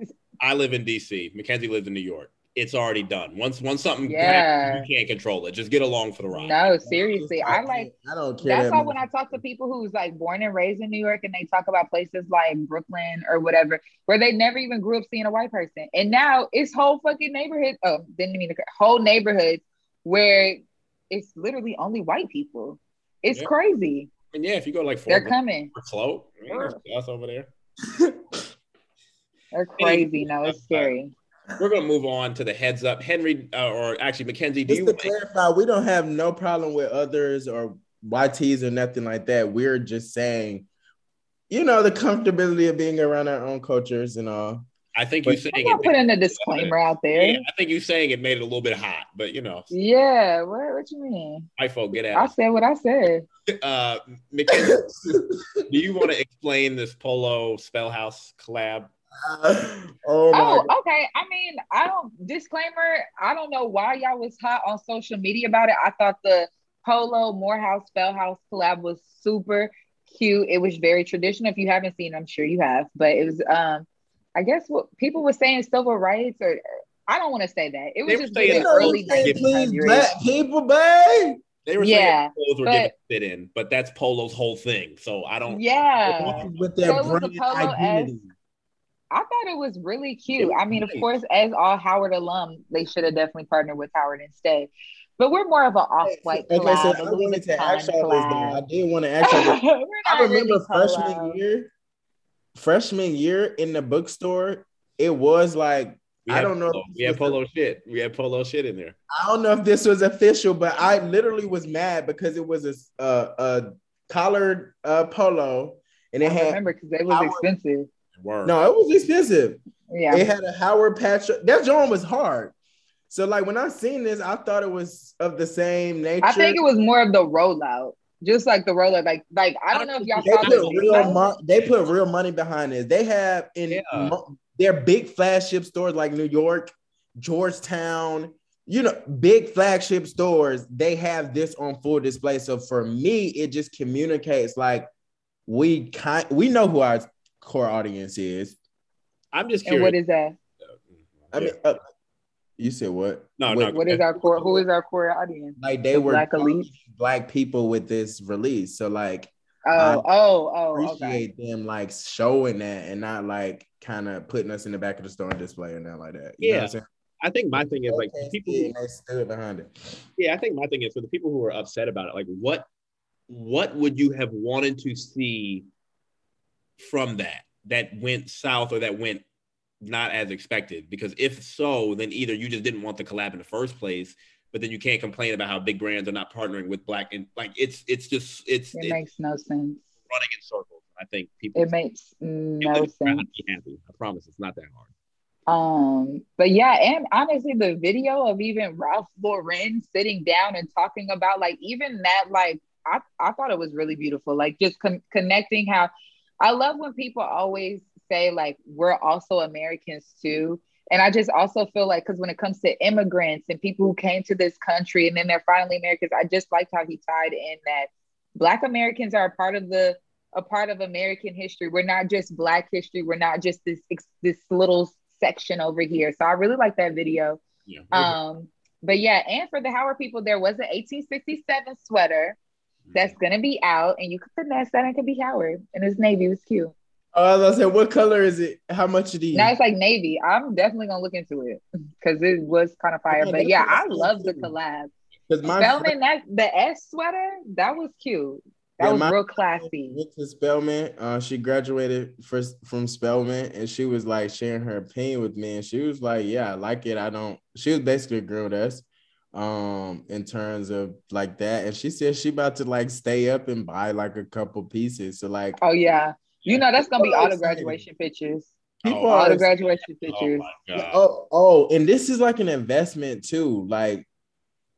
I live in DC. Mackenzie lives in New York. It's already done. Once once something Yeah. happens, you can't control it. Just get along for the ride. No, seriously, I like. I don't care. That's why when I talk to people who's like born and raised in New York and they talk about places like Brooklyn or whatever, where they never even grew up seeing a white person. And now it's whole fucking neighborhood. Oh, didn't mean to whole neighborhoods where it's literally only white people. It's Yeah. crazy. And yeah, if you go like They're Fort coming. slow, that's over there. They're [LAUGHS] crazy. No, it's scary. We're gonna move on to the heads up. Henry, uh, or actually Mackenzie, do Just you to clarify, we don't have no problem with others or YTs or nothing like that. We're just saying, you know, the comfortability of being around our own cultures and all. I think you But- saying I'm it. putting a disclaimer out there. Yeah, I think you saying it made it a little bit hot, but you know, Yeah, what, what you mean? white folk get out. I said what I said. [LAUGHS] Uh, Mackenzie, do you want to explain this Polo Spellhouse collab? [LAUGHS] oh my Oh, okay. I mean, I don't disclaimer. I don't know why y'all was hot on social media about it. I thought the Polo Morehouse Spellhouse collab was super cute. It was very traditional. If you haven't seen, I'm sure you have. But it was, um, I guess what people were saying civil rights, or I don't want to say that. It was were just saying giving early early please, 1900s. black people, babe. They were Yeah, saying clothes were but- given fit in, but that's Polo's whole thing. So I don't. Yeah. With their So it was a brand identity. I thought it was really cute. I mean, of course, as all Howard alum, they should have definitely partnered with Howard instead. But we're more of an off-white Okay, collab. so a I Louis wanted to ask y'all this though. I collab. did want to ask y'all [LAUGHS] this. I remember really freshman collab. year, freshman year in the bookstore, it was like We I had don't know Polo. if We had this was Polo shit. We had Polo shit in there. I don't know if this was official, but I literally was mad because it was a a, a collared uh, polo and it I had remember because it was Howard- expensive. Word. no, it was expensive. Yeah. It had a Howard patch. That joint was hard. So like when I seen this, I thought it was of the same nature. I think it was more of the rollout. Just like the rollout. Like, like I don't know if y'all they saw put the real TikTok. mo- they put real money behind this. They have in Yeah. mo- their big flagship stores like New York, Georgetown, you know, big flagship stores. They have this on full display. So for me, it just communicates like we kind we know who our core audience is. I'm just And what curious. is that? I mean, uh, you said what? no, Wait, no. What is our core? Who is our core audience? Like they The were Black elite? black people with this release. So like Oh, I oh, oh, okay. appreciate them like showing that and not like kind of putting us in the back of the store and display and that like that. You know what Yeah. I'm? I think my thing is like people. yeah, Who, they stood behind it. yeah, I think my thing is for the people who are upset about it. Like, what, what would you have wanted to see from that? that went south or that went not as expected? Because if so, then either you just didn't want the collab in the first place, but then you can't complain about how big brands are not partnering with black and like it's it's just it's It makes no sense. running in circles. I think people It makes no sense. be happy. I promise it's not that hard. Um, but yeah, and honestly, the video of even Ralph Lauren sitting down and talking about like even that, like I, I thought it was really beautiful. Like just con- connecting how I love when people always say like we're also Americans too. And I just also feel like because when it comes to immigrants and people who came to this country and then they're finally Americans, I just liked how he tied in that Black Americans are a part of the a part of American history. We're not just Black history. We're not just this this little section over here. So I really like that video. Yeah. Um, but yeah, and for the Howard people, there was an 1867 sweater that's gonna be out, and you could finesse that and it could be Howard, and it's navy. It was cute. Oh, I was gonna say, what color is it? How much it is? Now it's like navy. I'm definitely gonna look into it because it was kind of fire. Yeah, But yeah, I love the collab. Because my Spelman, that the S sweater, that was cute. That Yeah, was real classy. went to Spelman. Uh, she graduated first from Spelman, and she was like sharing her opinion with me, and she was like, "Yeah, I like it. I don't." She was basically agreeing with us, um, in terms of like that, and she said she about to like stay up and buy like a couple pieces. So like, Oh yeah, you know that's gonna be all the graduation pictures. people Oh, All the graduation Oh pictures. my god. Oh, oh, and this is like an investment too. Like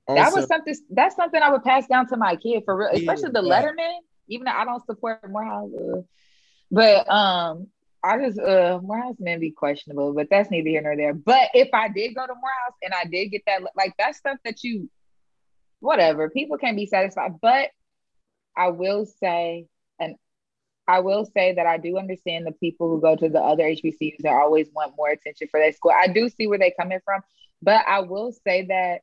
that was something. That's something I would pass down to my kid for real, Yeah, especially the yeah. Letterman. Even though I don't support Morehouse, but um, I just uh Morehouse may be questionable, but that's neither here nor there. But if I did go to Morehouse and I did get that, like that stuff that you, whatever, people can be satisfied. But I will say, and I will say that I do understand the people who go to the other HBCUs that always want more attention for their school. I do see where they're coming from, but I will say that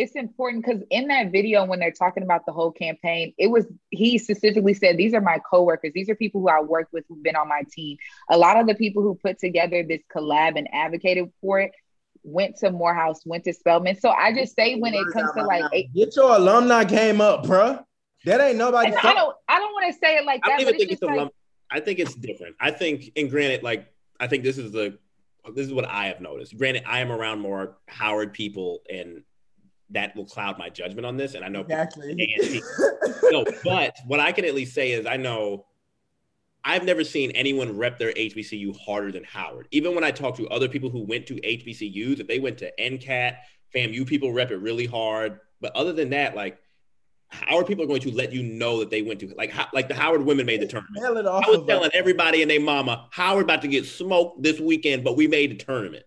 it's important because in that video when they're talking about the whole campaign it was he specifically said these are my coworkers these are people who i work with who've been on my team a lot of the people who put together this collab and advocated for it went to morehouse went to spelman so i just say when it comes to like it- get your alumni game up, bruh. That ain't nobody. i don't i don't want to say it like I don't even think it's it's just a like. I think it's different. I think, and granted, like I think this is the this is what I have noticed. Granted, I am around more Howard people, and that will cloud my judgment on this. And I know exactly. No, but what I can at least say is I know I've never seen anyone rep their HBCU harder than Howard. Even when I talk to other people who went to HBCUs, if they went to NCAT, FAMU people rep it really hard. But other than that, like Howard people are going to let you know that they went to like how, like the Howard women made the tournament. I was telling everybody and their mama, Howard about to get smoked this weekend, but we made the tournament.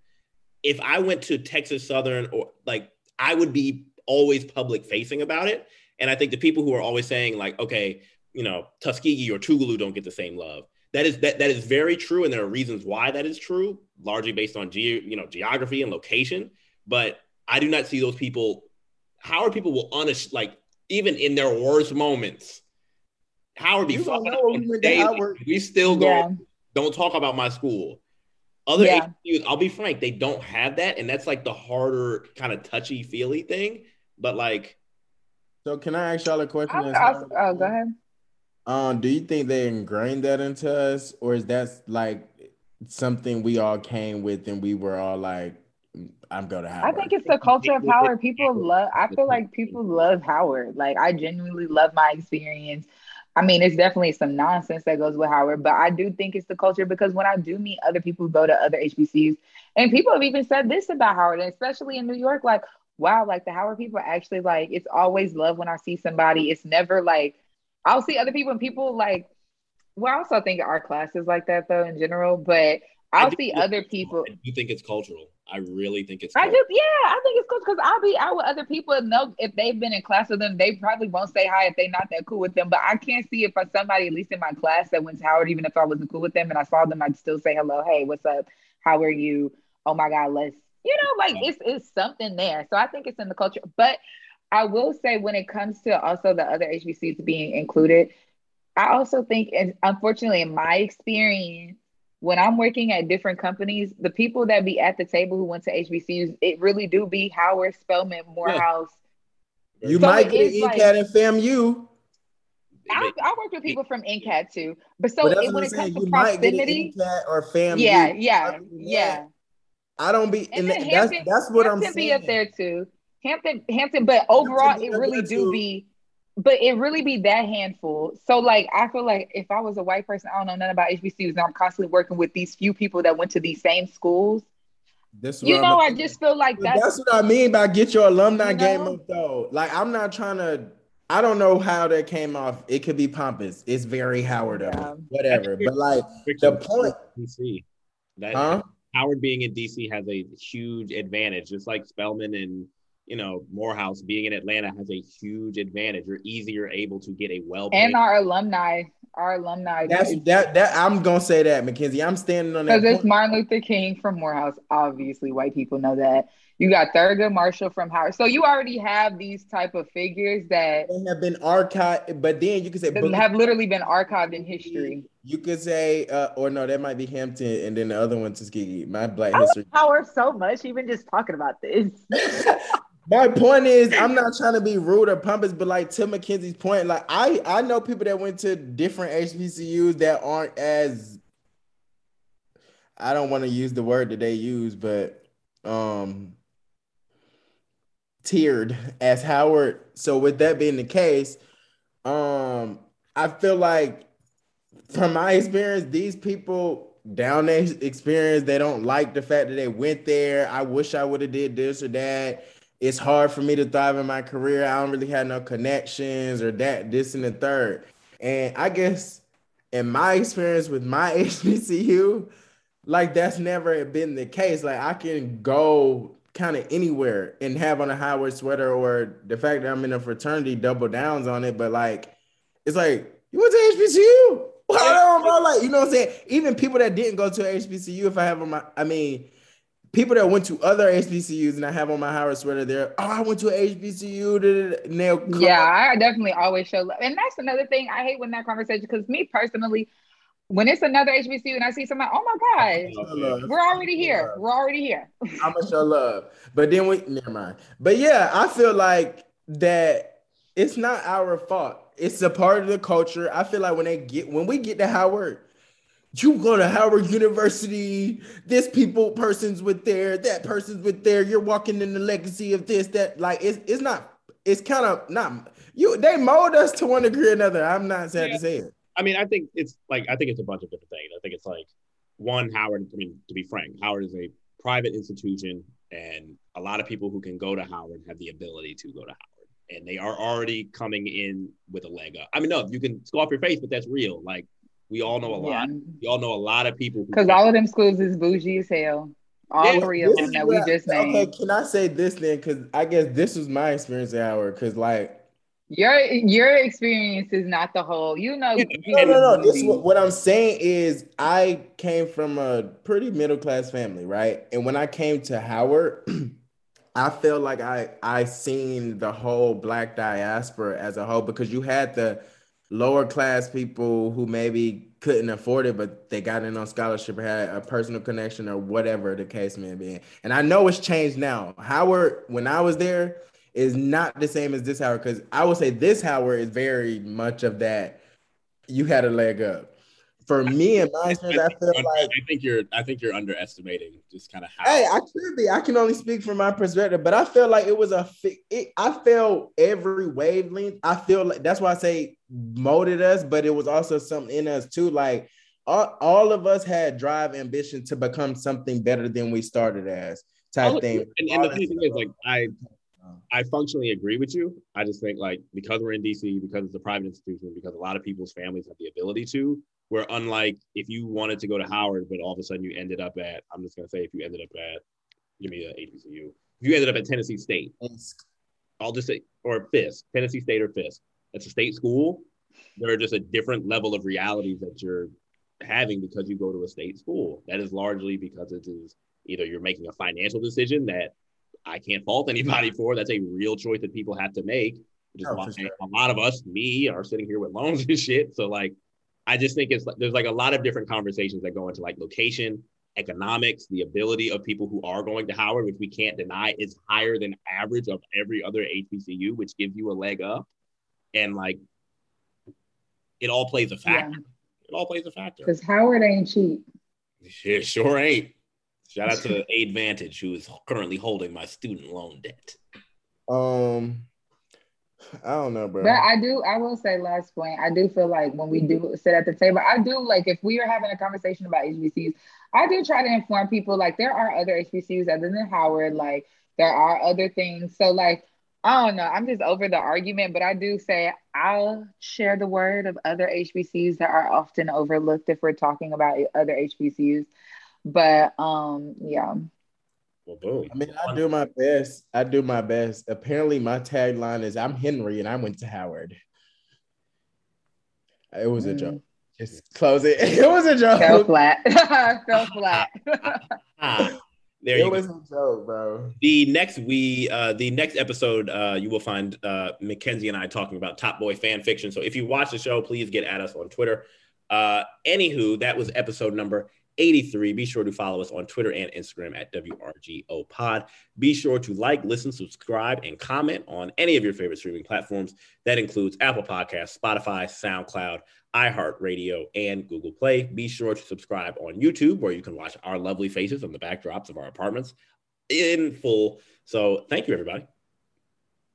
If I went to Texas Southern or like I would be always public facing about it. And I think the people who are always saying, like, okay, you know, Tuskegee or Tougaloo don't get the same love. That is that that is very true, and there are reasons why that is true, largely based on ge- you know geography and location. But I do not see those people. Howard people will honest like even in their worst moments. Howard be fucking know up when on we went to We still go. yeah Don't talk about my school. Other Yeah. HBCUs, I'll be frank, they don't have that, and that's like the harder kind of touchy feely thing. But like, So can I ask y'all a question? I'll, as I'll, well? oh go ahead Um, do you think they ingrained that into us, or is that like something we all came with and we were all like, "I'm going to have I think it's the culture of Howard. People love. I feel like people love Howard. Like I genuinely love my experience. I mean, it's definitely some nonsense that goes with Howard, but I do think it's the culture because when I do meet other people who go to other HBCUs, and people have even said this about Howard, and especially in New York, like, wow, like the Howard people actually like it's always love when I see somebody. It's never like I'll see other people and people like. Well, I also think our class is like that though in general, but I'll see other people. I do think it's cultural. I really think it's. I just yeah, I think it's cool because I'll be out with other people and know if they've been in class with them, they probably won't say hi if they're not that cool with them. But I can't see if somebody, at least in my class, that went to Howard, even if I wasn't cool with them and I saw them, I'd still say hello, hey, what's up? How are you? Oh my God, let's you know, like it's it's something there. So I think it's in the culture. But I will say when it comes to also the other HBCs being included, I also think, and unfortunately, in my experience, when I'm working at different companies, the people that be at the table who went to HBCUs, it really do be Howard, Spelman, Morehouse. you So might it get is an like- NCAT and FAMU. I, I worked with people from NCAT too, but so But it, when I'm it saying. comes You to might get an proximity, NCAT or FAMU. yeah, yeah, Other than yeah. that, I don't be, And and then Hampton, that's that's what Hampton I'm be saying. up there too. Hampton, Hampton, but overall, be it really do too. be, but it really be that handful. So like, I feel like if I was a white person, I don't know nothing about HBCUs, and I'm constantly working with these few people that went to these same schools. This is You know, I'm I just feel like that's, that's what I mean by get your alumni You game up though. Like I'm not trying to. I don't know how that came off. It could be pompous. It's very Howard of Yeah. Whatever. But like, the point- DC. That huh? Howard being in DC has a huge advantage, just like Spelman and you know Morehouse being in Atlanta has a huge advantage. You're easier able to get a well and our alumni, our alumni. That's that. That I'm gonna say that, Mackenzie. I'm standing on that. Because it's. Martin Luther King from Morehouse. Obviously, white people know that. You got Thurgood Marshall from Howard. So you already have these type of figures that They have been archived, but then you could say that Booker have literally been archived in history. You could say, uh, or no, that might be Hampton, and then the other one Tuskegee. My Black I History. Power so much, even just talking about this. [LAUGHS] My point is, I'm not trying to be rude or pompous, but like to Mackenzie's point, like I I know people that went to different HBCUs that aren't as I don't want to use the word that they use, but um tiered as Howard. So with that being the case, um I feel like from my experience, these people down their experience, they don't like the fact that they went there. I wish I would have did this or that. It's hard for me to thrive in my career. I don't really have no connections or that, this and the third. And I guess in my experience with my [LAUGHS] HBCU, like that's never been the case. Like I can go kind of anywhere and have on a Howard sweater or the fact that I'm in a fraternity double downs on it. But like, it's like, you went to HBCU? Bro, like, you know what I'm saying? Even people that didn't go to HBCU, if I have on my, I mean, people that went to other HBCUs and I have on my Howard sweater there, oh, I went to HBCU, come Yeah, I definitely always show love. And that's another thing I hate when that conversation, because me personally, when it's another HBCU and I see somebody, oh my God, we're already here. We're already here. I'm going to show love. But then we never mind. But yeah, I feel like that it's not our fault. It's a part of the culture. I feel like when they get when we get to Howard, you go to Howard University, this people person's with there, that person's with there, you're walking in the legacy of this, that like it's it's not it's kind of not you they mold us to one degree or another. I'm not sad Yeah. to say it. I mean, I think it's like I think it's a bunch of different things. I think it's like one, Howard. I mean, to be frank, Howard is a private institution, and a lot of people who can go to Howard have the ability to go to Howard, and they are already coming in with a leg up. I mean, no, you can scoff your face, but that's real. Like we all know a lot. We all know a lot of people. Because all of them schools is bougie as hell. All Yeah, three of them that we what- just named. Okay, can I say this then? Because I guess this was my experience at Howard. Because like Your your experience is not the whole. You know. No, no, no. This what, what I'm saying is I came from a pretty middle class family, right? And when I came to Howard, [CLEARS THROAT] I felt like I I seen the whole black diaspora as a whole because you had the lower class people who maybe couldn't afford it, but they got in on scholarship or had a personal connection or whatever the case may be. And I know it's changed now. Howard, when I was there, is not the same as this Howard because I would say this Howard is very much of that. You had a leg up. For me and my experience, I feel I, like I think you're. I think you're underestimating just kind of how. Hey, I could be. I can only speak from my perspective, but I feel like it was a. It, I felt every wavelength. I feel like that's why I say molded us, but it was also something in us too. Like all, all of us had drive, ambition to become something better than we started as type Oh, thing. And, and the thing is, like, I I functionally agree with you. I just think like because we're in DC, because it's a private institution, because a lot of people's families have the ability to. Where unlike if you wanted to go to Howard, but all of a sudden you ended up at, I'm just gonna say if you ended up at, give me the HBCU. If you ended up at Tennessee State, I'll just say, or Fisk, Tennessee State or Fisk. It's a state school. There are just a different level of realities that you're having because you go to a state school. That is largely because it is either you're making a financial decision that I can't fault anybody for. That's a real choice that people have to make. Which is Oh, why sure. a lot of us, me, are sitting here with loans and shit. So like, I just think it's like there's like a lot of different conversations that go into like location, economics, the ability of people who are going to Howard, which we can't deny is higher than average of every other HBCU, which gives you a leg up. And like, it all plays a factor. Yeah. It all plays a factor. Because Howard ain't cheap. It sure ain't. Shout out to Aidvantage, who is currently holding my student loan debt. Um, I don't know, bro. But I do. I will say last point. I do feel like when we do sit at the table, I do like if we are having a conversation about HBCUs, I do try to inform people like there are other HBCUs other than Howard. Like there are other things. So like I don't know. I'm just over the argument, but I do say I'll share the word of other HBCUs that are often overlooked if we're talking about other HBCUs. But um, yeah. Well, boom. I mean, I do my best. I do my best. Apparently, my tagline is "I'm Henry and I went to Howard." It was a mm. joke. Just close it. [LAUGHS] It was a joke. Fell flat. [LAUGHS] Fell flat. There it was go. a joke, bro. The next we uh the next episode uh you will find uh Mackenzie and I talking about Top Boy fan fiction. So if you watch the show, please get at us on Twitter. Uh anywho, that was episode number 83. Be sure to follow us on Twitter and Instagram at WRGO Pod. Be sure to like, listen, subscribe, and comment on any of your favorite streaming platforms. That includes Apple Podcasts, Spotify, SoundCloud, iHeartRadio, and Google Play. Be sure to subscribe on YouTube, where you can watch our lovely faces on the backdrops of our apartments in full. So thank you, everybody.